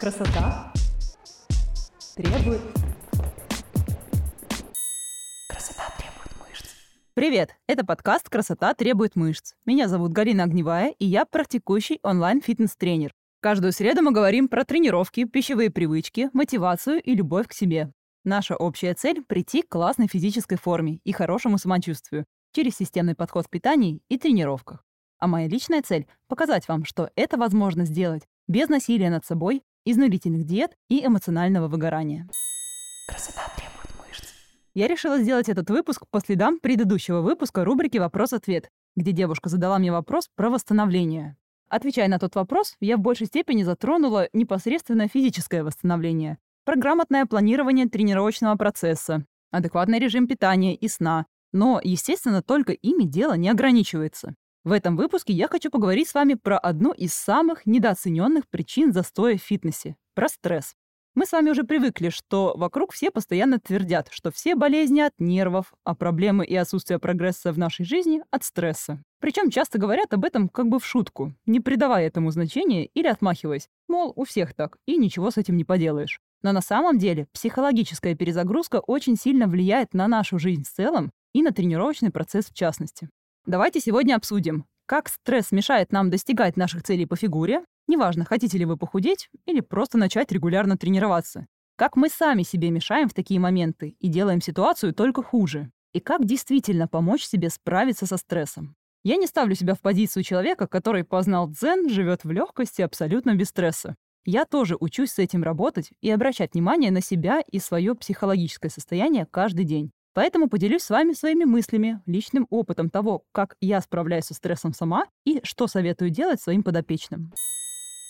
Красота требует... Красота требует мышц. Привет! Это подкаст «Красота требует мышц». Меня зовут Галина Огневая, и я практикующий онлайн-фитнес-тренер. Каждую среду мы говорим про тренировки, пищевые привычки, мотивацию и любовь к себе. Наша общая цель – прийти к классной физической форме и хорошему самочувствию через системный подход в питании и тренировках. А моя личная цель – показать вам, что это возможно сделать без насилия над собой, изнурительных диет и эмоционального выгорания. Красота требует мышц. Я решила сделать этот выпуск по следам предыдущего выпуска рубрики «Вопрос-ответ», где девушка задала мне вопрос про восстановление. Отвечая на тот вопрос, я в большей степени затронула непосредственно физическое восстановление, про грамотное планирование тренировочного процесса, адекватный режим питания и сна. Но, естественно, только ими дело не ограничивается. В этом выпуске я хочу поговорить с вами про одну из самых недооцененных причин застоя в фитнесе – про стресс. Мы с вами уже привыкли, что вокруг все постоянно твердят, что все болезни от нервов, а проблемы и отсутствие прогресса в нашей жизни от стресса. Причем часто говорят об этом как бы в шутку, не придавая этому значения или отмахиваясь, мол, у всех так, и ничего с этим не поделаешь. Но на самом деле психологическая перезагрузка очень сильно влияет на нашу жизнь в целом и на тренировочный процесс в частности. Давайте сегодня обсудим, как стресс мешает нам достигать наших целей по фигуре, неважно, хотите ли вы похудеть или просто начать регулярно тренироваться, как мы сами себе мешаем в такие моменты и делаем ситуацию только хуже, и как действительно помочь себе справиться со стрессом. Я не ставлю себя в позицию человека, который познал дзен, живет в легкости абсолютно без стресса. Я тоже учусь с этим работать и обращать внимание на себя и свое психологическое состояние каждый день. Поэтому поделюсь с вами своими мыслями, личным опытом того, как я справляюсь со стрессом сама и что советую делать своим подопечным.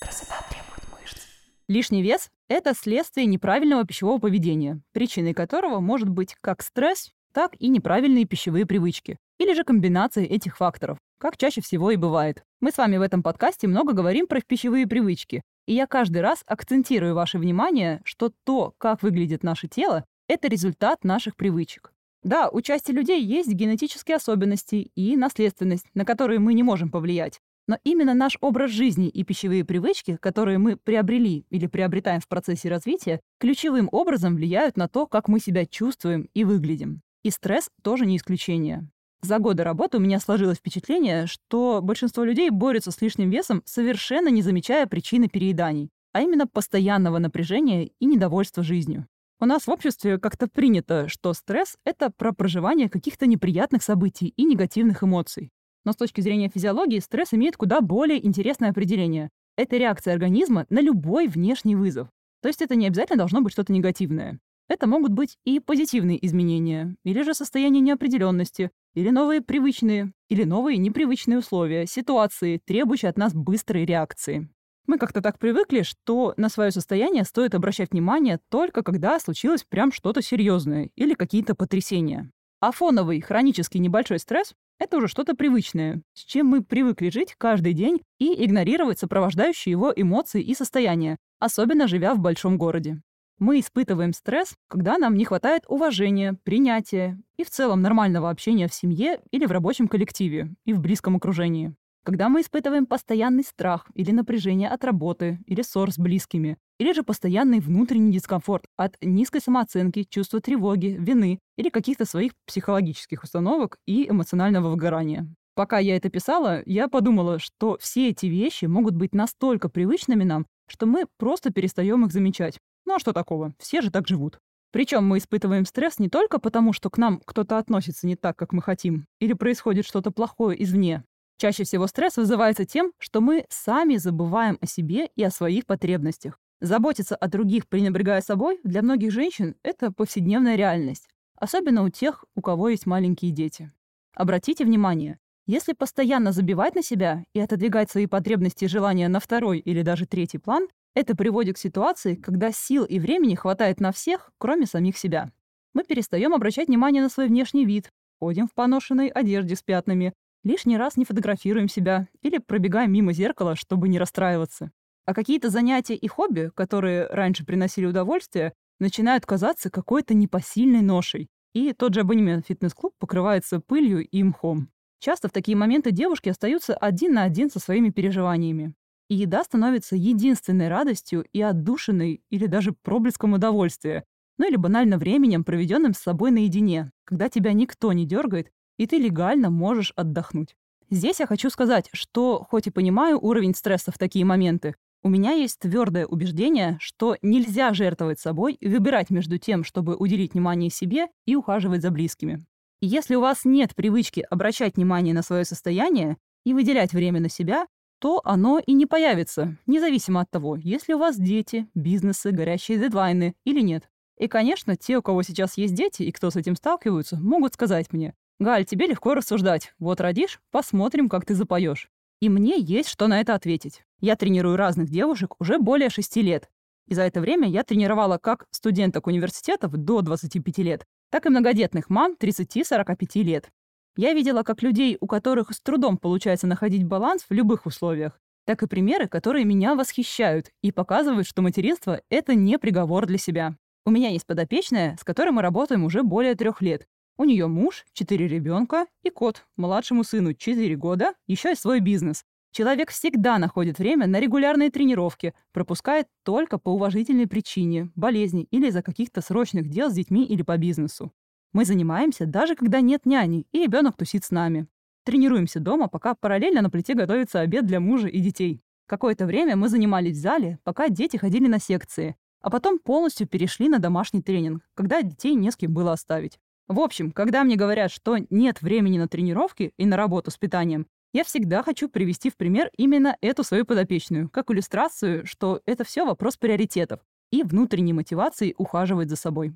Красота требует мышц. Лишний вес – это следствие неправильного пищевого поведения, причиной которого может быть как стресс, так и неправильные пищевые привычки, или же комбинация этих факторов, как чаще всего и бывает. Мы с вами в этом подкасте много говорим про пищевые привычки, и я каждый раз акцентирую ваше внимание, что то, как выглядит наше тело, это результат наших привычек. Да, у части людей есть генетические особенности и наследственность, на которые мы не можем повлиять. Но именно наш образ жизни и пищевые привычки, которые мы приобрели или приобретаем в процессе развития, ключевым образом влияют на то, как мы себя чувствуем и выглядим. И стресс тоже не исключение. За годы работы у меня сложилось впечатление, что большинство людей борются с лишним весом, совершенно не замечая причины перееданий, а именно постоянного напряжения и недовольства жизнью. У нас в обществе как-то принято, что стресс — это про проживание каких-то неприятных событий и негативных эмоций. Но с точки зрения физиологии стресс имеет куда более интересное определение. Это реакция организма на любой внешний вызов. То есть это не обязательно должно быть что-то негативное. Это могут быть и позитивные изменения, или же состояние неопределенности, или новые привычные, или новые непривычные условия, ситуации, требующие от нас быстрой реакции. Мы как-то так привыкли, что на свое состояние стоит обращать внимание только когда случилось прям что-то серьезное или какие-то потрясения. А фоновый хронический небольшой стресс — это уже что-то привычное, с чем мы привыкли жить каждый день и игнорировать сопровождающие его эмоции и состояния, особенно живя в большом городе. Мы испытываем стресс, когда нам не хватает уважения, принятия и в целом нормального общения в семье или в рабочем коллективе и в близком окружении. Когда мы испытываем постоянный страх или напряжение от работы, или ссор с близкими, или же постоянный внутренний дискомфорт от низкой самооценки, чувства тревоги, вины или каких-то своих психологических установок и эмоционального выгорания. Пока я это писала, я подумала, что все эти вещи могут быть настолько привычными нам, что мы просто перестаем их замечать. Ну а что такого? Все же так живут. Причем мы испытываем стресс не только потому, что к нам кто-то относится не так, как мы хотим, или происходит что-то плохое извне, Чаще всего стресс вызывается тем, что мы сами забываем о себе и о своих потребностях. Заботиться о других, пренебрегая собой, для многих женщин – это повседневная реальность. Особенно у тех, у кого есть маленькие дети. Обратите внимание, если постоянно забивать на себя и отодвигать свои потребности и желания на второй или даже третий план, это приводит к ситуации, когда сил и времени хватает на всех, кроме самих себя. Мы перестаем обращать внимание на свой внешний вид, ходим в поношенной одежде с пятнами, Лишний раз не фотографируем себя или пробегаем мимо зеркала, чтобы не расстраиваться. А какие-то занятия и хобби, которые раньше приносили удовольствие, начинают казаться какой-то непосильной ношей. И тот же абонемент в фитнес-клуб покрывается пылью и мхом. Часто в такие моменты девушки остаются один на один со своими переживаниями. И еда становится единственной радостью и отдушиной или даже проблеском удовольствия, ну или банально временем, проведенным с собой наедине, когда тебя никто не дергает, и ты легально можешь отдохнуть. Здесь я хочу сказать, что, хоть и понимаю уровень стресса в такие моменты, у меня есть твердое убеждение, что нельзя жертвовать собой и выбирать между тем, чтобы уделить внимание себе и ухаживать за близкими. Если у вас нет привычки обращать внимание на свое состояние и выделять время на себя, то оно и не появится, независимо от того, есть ли у вас дети, бизнесы, горящие дедлайны или нет. И, конечно, те, у кого сейчас есть дети и кто с этим сталкиваются, могут сказать мне, «Галь, тебе легко рассуждать. Вот родишь, посмотрим, как ты запоешь». И мне есть что на это ответить. Я тренирую разных девушек уже более шести лет. И за это время я тренировала как студенток университетов до 25 лет, так и многодетных мам 30-45 лет. Я видела как людей, у которых с трудом получается находить баланс в любых условиях, так и примеры, которые меня восхищают и показывают, что материнство — это не приговор для себя. У меня есть подопечная, с которой мы работаем уже более трех лет. У нее муж, четыре ребенка и кот, младшему сыну 4 года, еще и свой бизнес. Человек всегда находит время на регулярные тренировки, пропускает только по уважительной причине, болезни или из-за каких-то срочных дел с детьми или по бизнесу. Мы занимаемся даже когда нет няни, и ребенок тусит с нами. Тренируемся дома, пока параллельно на плите готовится обед для мужа и детей. Какое-то время мы занимались в зале, пока дети ходили на секции, а потом полностью перешли на домашний тренинг, когда детей не с кем было оставить. В общем, когда мне говорят, что нет времени на тренировки и на работу с питанием, я всегда хочу привести в пример именно эту свою подопечную, как иллюстрацию, что это все вопрос приоритетов и внутренней мотивации ухаживать за собой.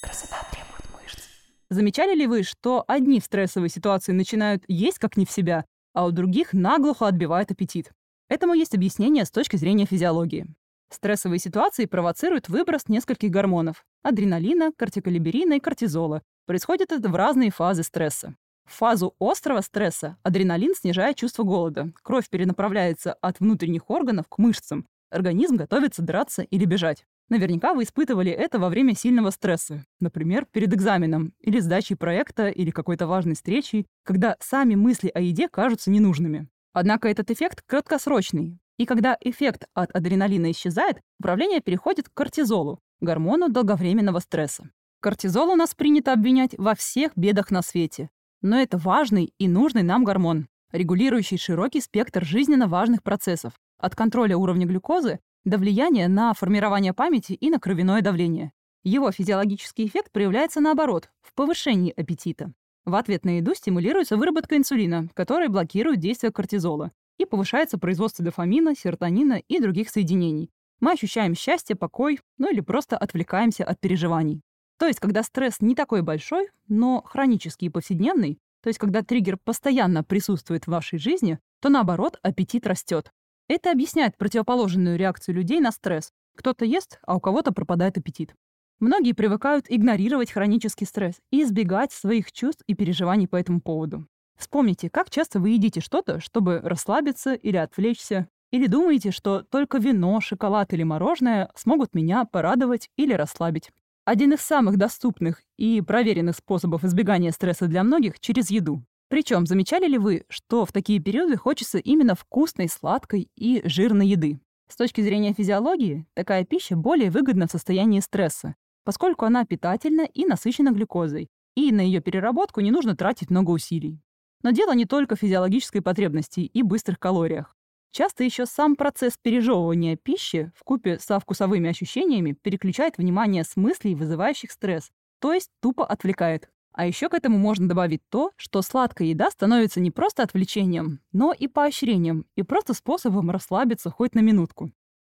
Красота требует мышц. Замечали ли вы, что одни в стрессовой ситуации начинают есть как не в себя, а у других наглухо отбивает аппетит? Этому есть объяснение с точки зрения физиологии. Стрессовые ситуации провоцируют выброс нескольких гормонов – адреналина, кортиколиберина и кортизола. Происходит это в разные фазы стресса. В фазу острого стресса адреналин снижает чувство голода. Кровь перенаправляется от внутренних органов к мышцам. Организм готовится драться или бежать. Наверняка вы испытывали это во время сильного стресса, например, перед экзаменом или сдачей проекта или какой-то важной встречей, когда сами мысли о еде кажутся ненужными. Однако этот эффект краткосрочный, и когда эффект от адреналина исчезает, управление переходит к кортизолу, гормону долговременного стресса. Кортизол у нас принято обвинять во всех бедах на свете. Но это важный и нужный нам гормон, регулирующий широкий спектр жизненно важных процессов, от контроля уровня глюкозы до влияния на формирование памяти и на кровяное давление. Его физиологический эффект проявляется наоборот, в повышении аппетита. В ответ на еду стимулируется выработка инсулина, который блокирует действие кортизола, и повышается производство дофамина, серотонина и других соединений. Мы ощущаем счастье, покой, ну или просто отвлекаемся от переживаний. То есть, когда стресс не такой большой, но хронический и повседневный, то есть, когда триггер постоянно присутствует в вашей жизни, то наоборот, аппетит растет. Это объясняет противоположную реакцию людей на стресс. Кто-то ест, а у кого-то пропадает аппетит. Многие привыкают игнорировать хронический стресс и избегать своих чувств и переживаний по этому поводу. Вспомните, как часто вы едите что-то, чтобы расслабиться или отвлечься, или думаете, что только вино, шоколад или мороженое смогут меня порадовать или расслабить. Один из самых доступных и проверенных способов избегания стресса для многих — через еду. Причем замечали ли вы, что в такие периоды хочется именно вкусной, сладкой и жирной еды? С точки зрения физиологии, такая пища более выгодна в состоянии стресса, поскольку она питательна и насыщена глюкозой, и на ее переработку не нужно тратить много усилий. Но дело не только в физиологической потребности и быстрых калориях. Часто еще сам процесс пережевывания пищи в купе со вкусовыми ощущениями переключает внимание с мыслей, вызывающих стресс, то есть тупо отвлекает. А еще к этому можно добавить то, что сладкая еда становится не просто отвлечением, но и поощрением, и просто способом расслабиться хоть на минутку.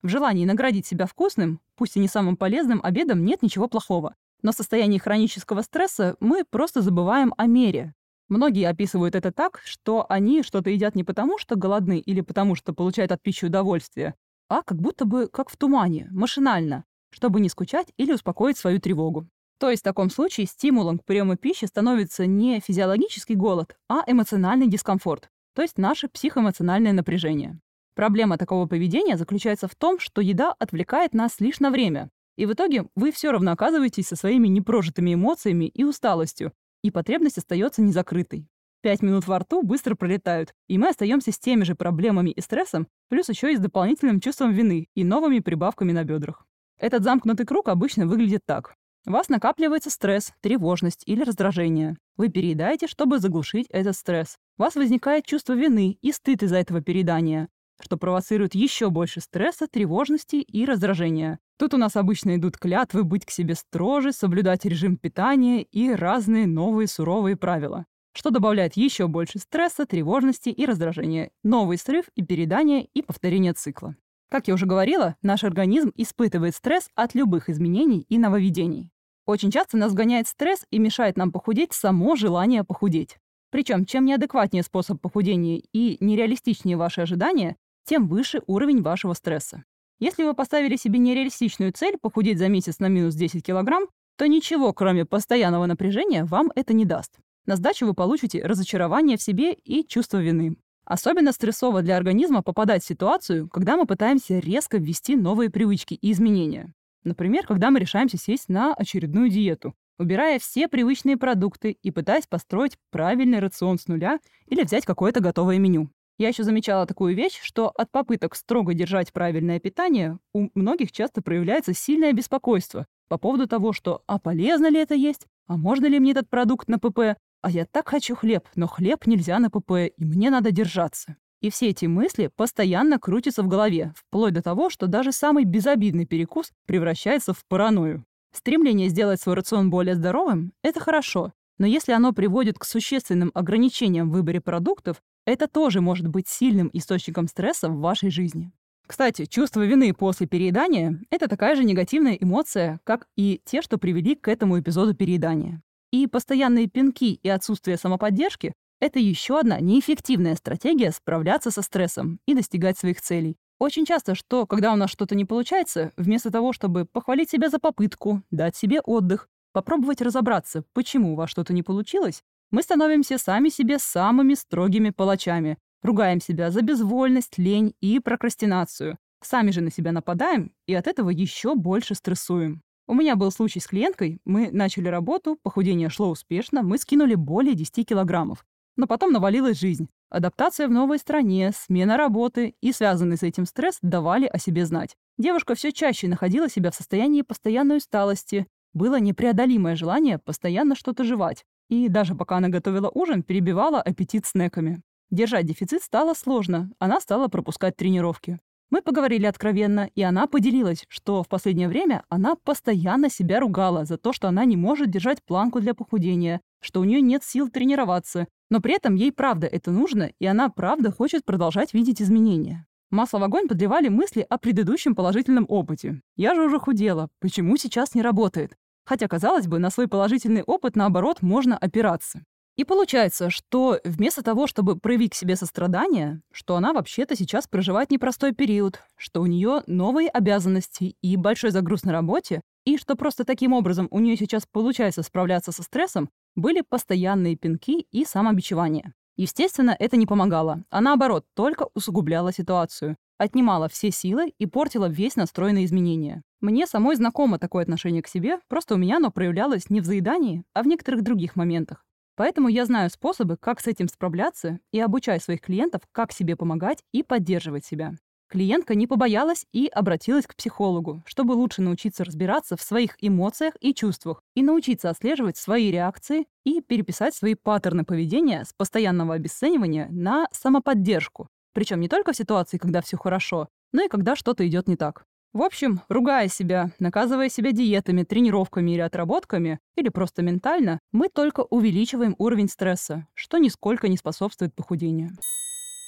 В желании наградить себя вкусным, пусть и не самым полезным обедом, нет ничего плохого. Но в состоянии хронического стресса мы просто забываем о мере, Многие описывают это так, что они что-то едят не потому, что голодны или потому, что получают от пищи удовольствие, а как будто бы как в тумане, машинально, чтобы не скучать или успокоить свою тревогу. То есть в таком случае стимулом к приему пищи становится не физиологический голод, а эмоциональный дискомфорт, то есть наше психоэмоциональное напряжение. Проблема такого поведения заключается в том, что еда отвлекает нас лишь на время, и в итоге вы все равно оказываетесь со своими непрожитыми эмоциями и усталостью, и потребность остается незакрытой. Пять минут во рту быстро пролетают, и мы остаемся с теми же проблемами и стрессом, плюс еще и с дополнительным чувством вины и новыми прибавками на бедрах. Этот замкнутый круг обычно выглядит так. У вас накапливается стресс, тревожность или раздражение. Вы переедаете, чтобы заглушить этот стресс. У вас возникает чувство вины и стыд из-за этого переедания, что провоцирует еще больше стресса, тревожности и раздражения. Тут у нас обычно идут клятвы быть к себе строже, соблюдать режим питания и разные новые суровые правила что добавляет еще больше стресса, тревожности и раздражения, новый срыв и передание и повторение цикла. Как я уже говорила, наш организм испытывает стресс от любых изменений и нововведений. Очень часто нас гоняет стресс и мешает нам похудеть само желание похудеть. Причем, чем неадекватнее способ похудения и нереалистичнее ваши ожидания, тем выше уровень вашего стресса. Если вы поставили себе нереалистичную цель похудеть за месяц на минус 10 килограмм, то ничего, кроме постоянного напряжения, вам это не даст. На сдачу вы получите разочарование в себе и чувство вины. Особенно стрессово для организма попадать в ситуацию, когда мы пытаемся резко ввести новые привычки и изменения. Например, когда мы решаемся сесть на очередную диету, убирая все привычные продукты и пытаясь построить правильный рацион с нуля или взять какое-то готовое меню. Я еще замечала такую вещь, что от попыток строго держать правильное питание у многих часто проявляется сильное беспокойство по поводу того, что а полезно ли это есть, а можно ли мне этот продукт на ПП, а я так хочу хлеб, но хлеб нельзя на ПП, и мне надо держаться. И все эти мысли постоянно крутятся в голове, вплоть до того, что даже самый безобидный перекус превращается в паранойю. Стремление сделать свой рацион более здоровым – это хорошо, но если оно приводит к существенным ограничениям в выборе продуктов, это тоже может быть сильным источником стресса в вашей жизни. Кстати, чувство вины после переедания – это такая же негативная эмоция, как и те, что привели к этому эпизоду переедания. И постоянные пинки и отсутствие самоподдержки — это еще одна неэффективная стратегия справляться со стрессом и достигать своих целей. Очень часто, что когда у нас что-то не получается, вместо того, чтобы похвалить себя за попытку, дать себе отдых, попробовать разобраться, почему у вас что-то не получилось, мы становимся сами себе самыми строгими палачами, ругаем себя за безвольность, лень и прокрастинацию. Сами же на себя нападаем и от этого еще больше стрессуем. У меня был случай с клиенткой. Мы начали работу, похудение шло успешно, мы скинули более 10 килограммов. Но потом навалилась жизнь. Адаптация в новой стране, смена работы и связанный с этим стресс давали о себе знать. Девушка все чаще находила себя в состоянии постоянной усталости. Было непреодолимое желание постоянно что-то жевать. И даже пока она готовила ужин, перебивала аппетит снеками. Держать дефицит стало сложно, она стала пропускать тренировки. Мы поговорили откровенно, и она поделилась, что в последнее время она постоянно себя ругала за то, что она не может держать планку для похудения, что у нее нет сил тренироваться, но при этом ей правда это нужно, и она правда хочет продолжать видеть изменения. Масло в огонь подливали мысли о предыдущем положительном опыте. Я же уже худела, почему сейчас не работает? Хотя, казалось бы, на свой положительный опыт, наоборот, можно опираться. И получается, что вместо того, чтобы проявить к себе сострадание, что она вообще-то сейчас проживает непростой период, что у нее новые обязанности и большой загруз на работе, и что просто таким образом у нее сейчас получается справляться со стрессом, были постоянные пинки и самобичевание. Естественно, это не помогало, а наоборот, только усугубляла ситуацию, отнимала все силы и портила весь настрой на изменения. Мне самой знакомо такое отношение к себе, просто у меня оно проявлялось не в заедании, а в некоторых других моментах. Поэтому я знаю способы, как с этим справляться, и обучаю своих клиентов, как себе помогать и поддерживать себя. Клиентка не побоялась и обратилась к психологу, чтобы лучше научиться разбираться в своих эмоциях и чувствах и научиться отслеживать свои реакции и переписать свои паттерны поведения с постоянного обесценивания на самоподдержку. Причем не только в ситуации, когда все хорошо, но и когда что-то идет не так. В общем, ругая себя, наказывая себя диетами, тренировками или отработками, или просто ментально, мы только увеличиваем уровень стресса, что нисколько не способствует похудению.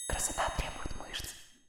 Красота требует.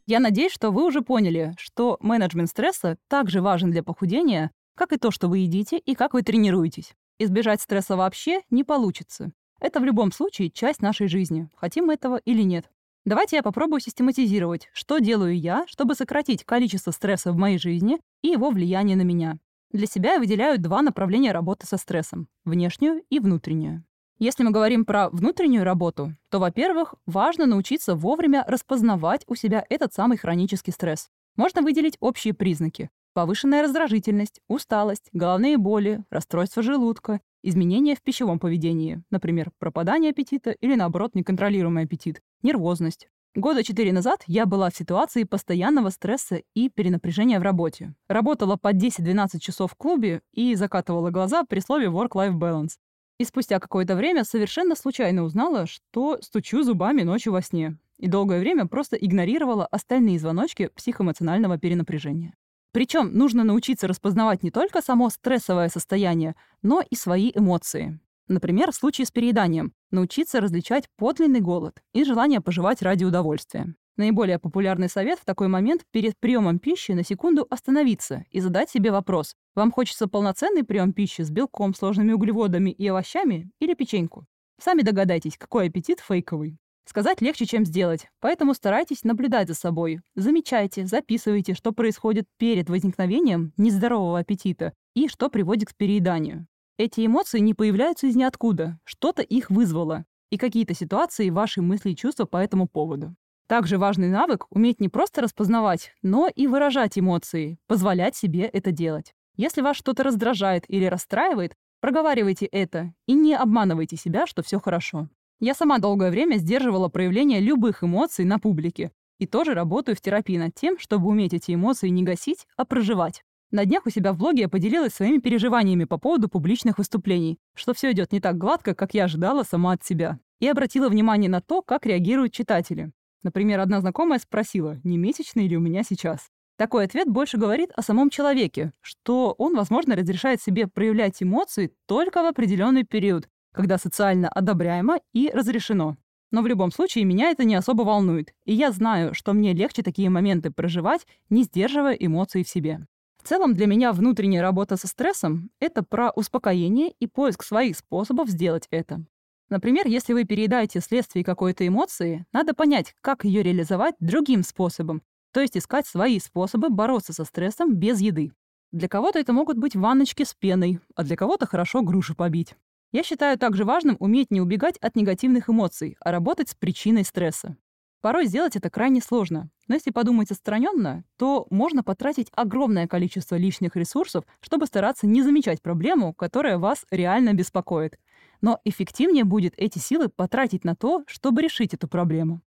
Я надеюсь, что вы уже поняли, что менеджмент стресса также важен для похудения, как и то, что вы едите и как вы тренируетесь. Избежать стресса вообще не получится. Это в любом случае часть нашей жизни, хотим мы этого или нет. Давайте я попробую систематизировать, что делаю я, чтобы сократить количество стресса в моей жизни и его влияние на меня. Для себя я выделяю два направления работы со стрессом – внешнюю и внутреннюю. Если мы говорим про внутреннюю работу, то, во-первых, важно научиться вовремя распознавать у себя этот самый хронический стресс. Можно выделить общие признаки – повышенная раздражительность, усталость, головные боли, расстройство желудка, изменения в пищевом поведении, например, пропадание аппетита или, наоборот, неконтролируемый аппетит, нервозность. Года четыре назад я была в ситуации постоянного стресса и перенапряжения в работе. Работала по 10-12 часов в клубе и закатывала глаза при слове work-life balance. И спустя какое-то время совершенно случайно узнала, что стучу зубами ночью во сне. И долгое время просто игнорировала остальные звоночки психоэмоционального перенапряжения. Причем нужно научиться распознавать не только само стрессовое состояние, но и свои эмоции. Например, в случае с перееданием научиться различать подлинный голод и желание пожевать ради удовольствия. Наиболее популярный совет в такой момент перед приемом пищи на секунду остановиться и задать себе вопрос. Вам хочется полноценный прием пищи с белком, сложными углеводами и овощами или печеньку? Сами догадайтесь, какой аппетит фейковый. Сказать легче, чем сделать, поэтому старайтесь наблюдать за собой. Замечайте, записывайте, что происходит перед возникновением нездорового аппетита и что приводит к перееданию. Эти эмоции не появляются из ниоткуда, что-то их вызвало, и какие-то ситуации, ваши мысли и чувства по этому поводу. Также важный навык — уметь не просто распознавать, но и выражать эмоции, позволять себе это делать. Если вас что-то раздражает или расстраивает, проговаривайте это и не обманывайте себя, что все хорошо. Я сама долгое время сдерживала проявление любых эмоций на публике. И тоже работаю в терапии над тем, чтобы уметь эти эмоции не гасить, а проживать. На днях у себя в блоге я поделилась своими переживаниями по поводу публичных выступлений, что все идет не так гладко, как я ожидала сама от себя. И обратила внимание на то, как реагируют читатели. Например, одна знакомая спросила, не месячный ли у меня сейчас. Такой ответ больше говорит о самом человеке, что он, возможно, разрешает себе проявлять эмоции только в определенный период, когда социально одобряемо и разрешено. Но в любом случае меня это не особо волнует, и я знаю, что мне легче такие моменты проживать, не сдерживая эмоции в себе. В целом для меня внутренняя работа со стрессом — это про успокоение и поиск своих способов сделать это. Например, если вы переедаете вследствие какой-то эмоции, надо понять, как ее реализовать другим способом, то есть искать свои способы бороться со стрессом без еды. Для кого-то это могут быть ванночки с пеной, а для кого-то хорошо грушу побить. Я считаю также важным уметь не убегать от негативных эмоций, а работать с причиной стресса. Порой сделать это крайне сложно. Но если подумать отстраненно, то можно потратить огромное количество лишних ресурсов, чтобы стараться не замечать проблему, которая вас реально беспокоит. Но эффективнее будет эти силы потратить на то, чтобы решить эту проблему.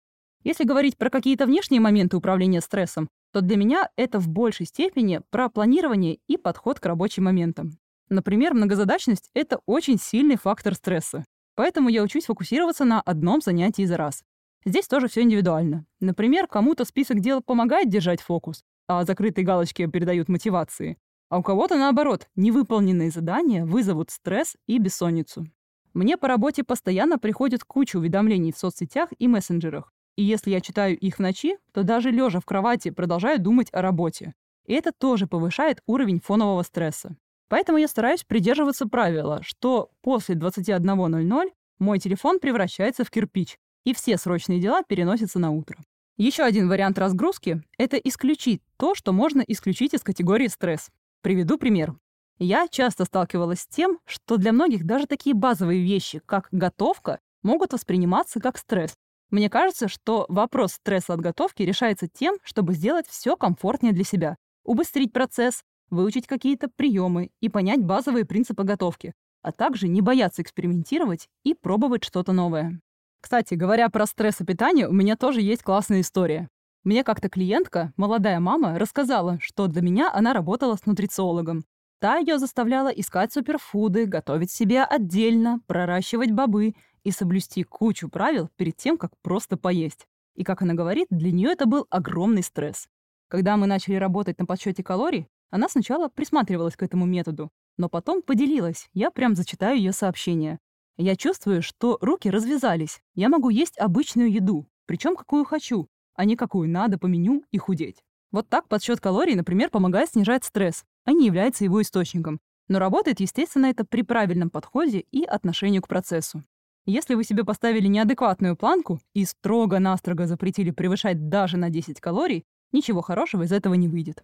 Если говорить про какие-то внешние моменты управления стрессом, то для меня это в большей степени про планирование и подход к рабочим моментам. Например, многозадачность — это очень сильный фактор стресса. Поэтому я учусь фокусироваться на одном занятии за раз. Здесь тоже все индивидуально. Например, кому-то список дел помогает держать фокус, а закрытые галочки передают мотивации. А у кого-то, наоборот, невыполненные задания вызовут стресс и бессонницу. Мне по работе постоянно приходит куча уведомлений в соцсетях и мессенджерах. И если я читаю их в ночи, то даже лежа в кровати продолжаю думать о работе. И это тоже повышает уровень фонового стресса. Поэтому я стараюсь придерживаться правила, что после 21.00 мой телефон превращается в кирпич, и все срочные дела переносятся на утро. Еще один вариант разгрузки — это исключить то, что можно исключить из категории стресс. Приведу пример. Я часто сталкивалась с тем, что для многих даже такие базовые вещи, как готовка, могут восприниматься как стресс. Мне кажется, что вопрос стресса от готовки решается тем, чтобы сделать все комфортнее для себя, убыстрить процесс, выучить какие-то приемы и понять базовые принципы готовки, а также не бояться экспериментировать и пробовать что-то новое. Кстати, говоря про стресс и питание, у меня тоже есть классная история. Мне как-то клиентка, молодая мама, рассказала, что для меня она работала с нутрициологом. Та ее заставляла искать суперфуды, готовить себе отдельно, проращивать бобы и соблюсти кучу правил перед тем, как просто поесть. И, как она говорит, для нее это был огромный стресс. Когда мы начали работать на подсчете калорий, она сначала присматривалась к этому методу, но потом поделилась. Я прям зачитаю ее сообщение. Я чувствую, что руки развязались. Я могу есть обычную еду, причем какую хочу, а не какую надо по меню и худеть. Вот так подсчет калорий, например, помогает снижать стресс, а не является его источником. Но работает, естественно, это при правильном подходе и отношению к процессу. Если вы себе поставили неадекватную планку и строго-настрого запретили превышать даже на 10 калорий, ничего хорошего из этого не выйдет.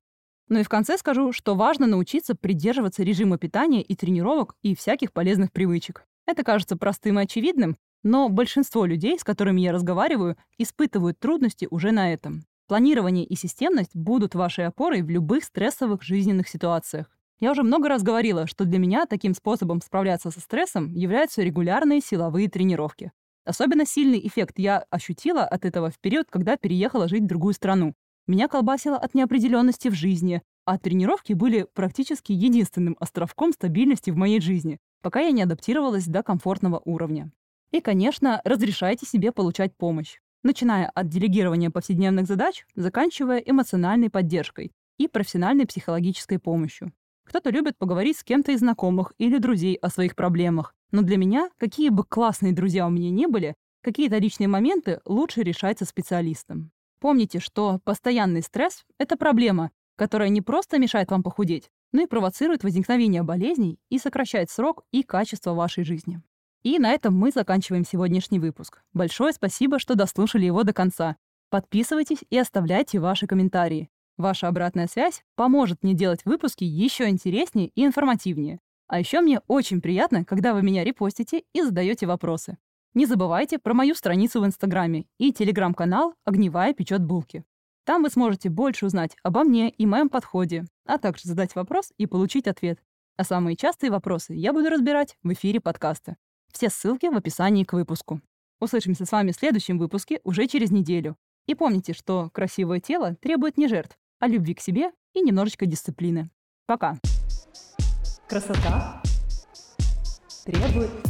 Ну и в конце скажу, что важно научиться придерживаться режима питания и тренировок и всяких полезных привычек. Это кажется простым и очевидным, но большинство людей, с которыми я разговариваю, испытывают трудности уже на этом. Планирование и системность будут вашей опорой в любых стрессовых жизненных ситуациях. Я уже много раз говорила, что для меня таким способом справляться со стрессом являются регулярные силовые тренировки. Особенно сильный эффект я ощутила от этого в период, когда переехала жить в другую страну. Меня колбасило от неопределенности в жизни, а тренировки были практически единственным островком стабильности в моей жизни, пока я не адаптировалась до комфортного уровня. И, конечно, разрешайте себе получать помощь, начиная от делегирования повседневных задач, заканчивая эмоциональной поддержкой и профессиональной психологической помощью. Кто-то любит поговорить с кем-то из знакомых или друзей о своих проблемах, но для меня, какие бы классные друзья у меня не были, какие-то личные моменты лучше решать со специалистом. Помните, что постоянный стресс – это проблема, которая не просто мешает вам похудеть, но и провоцирует возникновение болезней и сокращает срок и качество вашей жизни. И на этом мы заканчиваем сегодняшний выпуск. Большое спасибо, что дослушали его до конца. Подписывайтесь и оставляйте ваши комментарии. Ваша обратная связь поможет мне делать выпуски еще интереснее и информативнее. А еще мне очень приятно, когда вы меня репостите и задаете вопросы. Не забывайте про мою страницу в Инстаграме и телеграм-канал «Огневая печет булки». Там вы сможете больше узнать обо мне и моем подходе, а также задать вопрос и получить ответ. А самые частые вопросы я буду разбирать в эфире подкаста. Все ссылки в описании к выпуску. Услышимся с вами в следующем выпуске уже через неделю. И помните, что красивое тело требует не жертв, а любви к себе и немножечко дисциплины. Пока. Красота требует